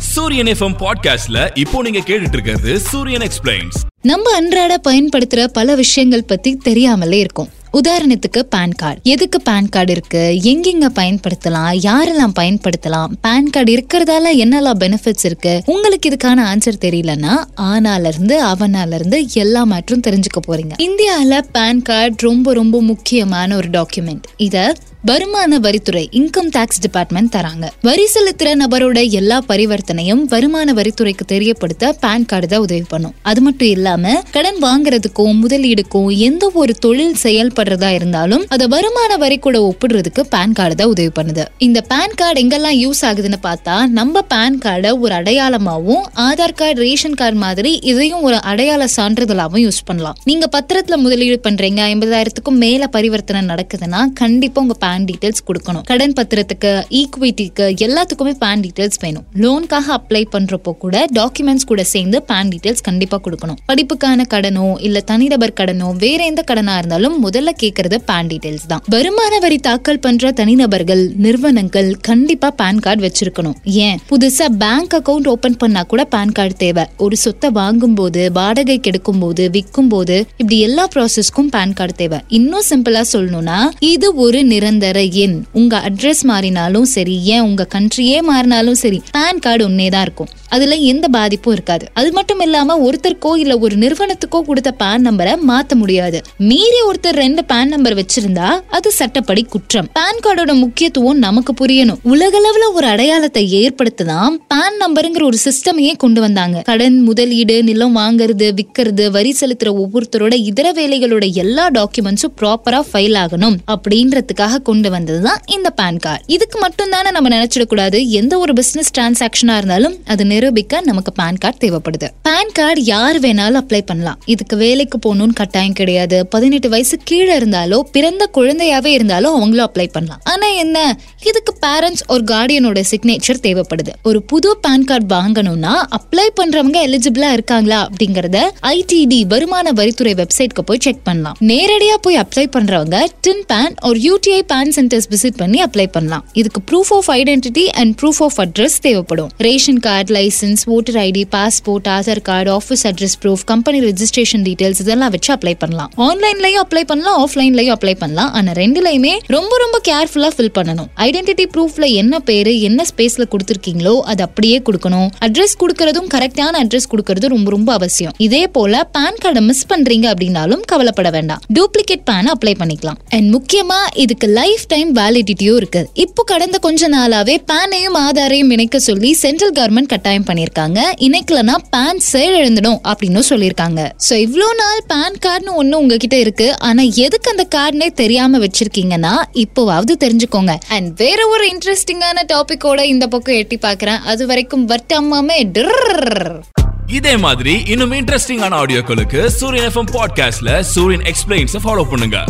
சூரியன் எஃப்எம் பாட்காஸ்ட்ல இப்போ நீங்க கேட்டுட்டு இருக்கிறது சூரியன் எக்ஸ்பிளைன்ஸ் நம்ம அன்றாட பயன்படுத்துற பல விஷயங்கள் பத்தி தெரியாமலே இருக்கும். உதாரணத்துக்கு பேன் கார்டு எதுக்கு பேன் கார்டு இருக்கு? எங்கெங்க பயன்படுத்தலாம்? யாரெல்லாம் பயன்படுத்தலாம்? பேன் கார்டு இருக்கிறதால என்னெல்லாம் பெனிஃபிட்ஸ் இருக்கு? உங்களுக்கு இதுக்கான ஆன்சர் தெரியலன்னா ஆனால இருந்து அவனால இருந்து எல்லா மாற்றும் தெரிஞ்சுக்க போறீங்க. இந்தியாவில் பேன் கார்டு ரொம்ப ரொம்ப முக்கியமான ஒரு டாக்குமெண்ட் இதை வருமான வரித்துறை இன்கம் டாக்ஸ் டிபார்ட்மெண்ட் தராங்க. வரி செலுத்துற நபரோட எல்லா பரிவர்த்தனையும் வருமான வரித்துறைக்கு தெரியப்படுத்த பேன் கார்டு தான் உதவி பண்ணும். அது மட்டும் இல்லாம கடன் வாங்குறதுக்கும் முதலீடுக்கும் எந்த ஒரு தொழில் செயல்படுறதா இருந்தாலும் அதை வருமான வரி கூட ஒப்பிடுறதுக்கு பேன் கார்டு தான் உதவி பண்ணுது. இந்த பேன் கார்டு எங்கெல்லாம் யூஸ் ஆகுதுன்னு பார்த்தா நம்ம பேன் கார்டை ஒரு அடையாளமாகவும் ஆதார் கார்டு ரேஷன் கார்டு மாதிரி இதையும் ஒரு அடையாள சான்றிதழாகவும் யூஸ் பண்ணலாம். நீங்க பத்திரத்துல முதலீடு பண்றீங்க ஐம்பதாயிரத்துக்கும் மேல பரிவர்த்தனை நடக்குதுன்னா கண்டிப்பா உங்க பேன் டீடைல்ஸ் கொடுக்கணும். கடன் பத்திரத்துக்கு ஈக்விட்டிக்கு எல்லாத்துக்குமே பேன் டீடைல்ஸ் வேணும். லோனுக்காக அப்ளை பண்றப்போ கூட டாக்குமெண்ட்ஸ் கூட சேர்ந்து பேன் டீடைல்ஸ் கண்டிப்பா கொடுக்கணும். படிப்புக்கான கடனோ இல்ல தனிநபர் கடனோ வேற எந்த கடனா இருந்தாலும் முதல்ல கேட்கறது பேன் டீடைல்ஸ் தான். வருமான வரி தாக்கல் பண்ற தனிநபர்கள் நிறுவனங்கள் கண்டிப்பா பேன் கார்டு வச்சிருக்கணும். ஏன்? புதுசா பேங்க் அக்கவுண்ட் ஓபன் பண்ணா கூட பேன் கார்டு தேவை. ஒரு சொத்தை வாங்கும் போது வாடகைக்கு எடுக்கும் போது விற்கும் போது இப்படி எல்லா ப்ராசஸ்க்கும் பேன் கார்டு தேவை. இன்னும் சிம்பிளா சொல்லணும்னா இது ஒரு நிரந்தர எண் உங்க அட்ரஸ் மாறினாலும் சரி ஏன் உங்க கண்ட்ரியே மாறினாலும் சரி பேன் கார்டு ஒன்னே தான் இருக்கும். அதுல எந்த பாதிப்பும் இருக்காது. அது மட்டும் இல்லாம ஒருத்தருக்கோ இல்ல ஒரு நிறுவனத்துக்கோ கொடுத்த பேன் நம்பரை மாத்த முடியாது. மீறி ஒருத்தர் ரெண்டு பேன் நம்பர் வச்சிருந்தா அது சட்டப்படி குற்றம். பேன் கார்டோட முக்கியத்துவம் நமக்கு புரியணும். உலகளவுல ஒரு அடையாளத்தை ஏற்படுத்ததான் பேன் நம்பருங்கிற ஒரு சிஸ்டமையே கொண்டு வந்தாங்க. கடன் முதலீடு நிலம் வாங்குறது விக்கிறது வரி செலுத்துற ஒவ்வொருத்தரோட இதர வேலைகளோட எல்லா டாக்குமெண்ட்ஸும் ப்ராப்பரா ஃபைல் ஆகணும். அப்படின்றதுக்காக கொண்டு வந்தது தான் இந்த பேன் கார்டு இதுக்கு மட்டும் தானே நம்ம நினைச்சிடக்கூடாது. எந்த ஒரு பிசினஸ் டிரான்சாக்ஷனா இருந்தாலும் அது நிரூபிக்க நமக்கு பேன் கார்டு தேவைப்படுது. பேன் கார்டு யார் வேணாலும் அப்ளை பண்ணலாம். இதுக்கு வேலைக்கு போகணும்னு கட்டாயம் கிடையாது. பதினெட்டு வயசு கீழே இருந்தாலோ பிறந்த குழந்தையாவே இருந்தாலும் அவங்களும் அப்ளை பண்ணலாம். ஆனா என்ன? இதுக்கு பேரண்ட்ஸ் ஒரு கார்டியனோட சிக்னேச்சர் தேவைப்படுது. ஒரு புது பேன் கார்டு வாங்கணும்னா அப்ளை பண்றவங்க எலிஜிபிளா இருக்காங்களா அப்படிங்கறத ஐடிடி வருமான வரித்துறை வெப்சைட்க்கு போய் செக் பண்ணலாம். நேரடியா போய் அப்ளை பண்றவங்க டின் பேன் ஒரு யூடிஐ பேன் சென்டர்ஸ் விசிட் பண்ணி அப்ளை பண்ணலாம். இதுக்கு proof of identity and proof of address தேவைப்படும். Ration card licence voter ID passport Aadhaar card office address proof company registration details இதெல்லாம் வச்சு அப்ளை பண்ணலாம். ஆன்லைன்லயும் அப்ளை பண்ணலாம் ஆஃப்லைன்லயும் அப்ளை பண்ணலாம். ஆனா ரெண்டுலயுமே ரொம்ப ரொம்ப கேர்ஃபுல்லா ஃபில் பண்ணணும். ஐடென்டிட்டி ப்ரூஃப்ல என்ன பேரு என்ன ஸ்பேஸ்ல கொடுத்துருக்கீங்களோ அது அப்படியே கொடுக்கணும். அட்ரஸ் கொடுக்கறதும் கரெக்டான அட்ரஸ் கொடுக்கறது ரொம்ப ரொம்ப அவசியம். இதே போல பேன் கார்டை மிஸ் பண்றீங்க அப்படின்னாலும் கவலைப்பட வேண்டாம். டூப்ளிகேட் பேன் அப்ளை பண்ணிக்கலாம். அண்ட் முக்கியமா இதுக்கு லைஃப் டைம் வேலிடிட்டியும் இருக்கு. இப்போ கடந்த கொஞ்ச நாளாவே பேனையும் ஆதாரையும் இணைக்க சொல்லி சென்ட்ரல் கவர்மெண்ட் கட்டாயம் பண்ணிருக்காங்க இணைக்கலனா பேன் செயலிழந்துடும் அப்படின்னு சொல்லியிருக்காங்க. சோ இவ்வளோ நாள் பேன் கார்டுன்னு ஒண்ணு உங்ககிட்ட இருக்கு. ஆனா எதுக்கு அந்த கார்டுனே தெரியாம வச்சிருக்கீங்கன்னா இப்போவாவது தெரிஞ்சுக்கோங்க. அண்ட் வேற ஒரு இன்ட்ரெஸ்டிங்கான டாபிக்கோட இந்த பக்கம் எட்டி பார்க்கறேன். அது வரைக்கும் வட்டம்மாமே இதே மாதிரி இன்னும் இன்ட்ரெஸ்டிங்கான ஆடியோக்களுக்கு சூரியன் எஃப்எம் பாட்காஸ்ட்ல சூரியன் எக்ஸ்பிளைன்ஸ் ஃபாலோ பண்ணுங்க.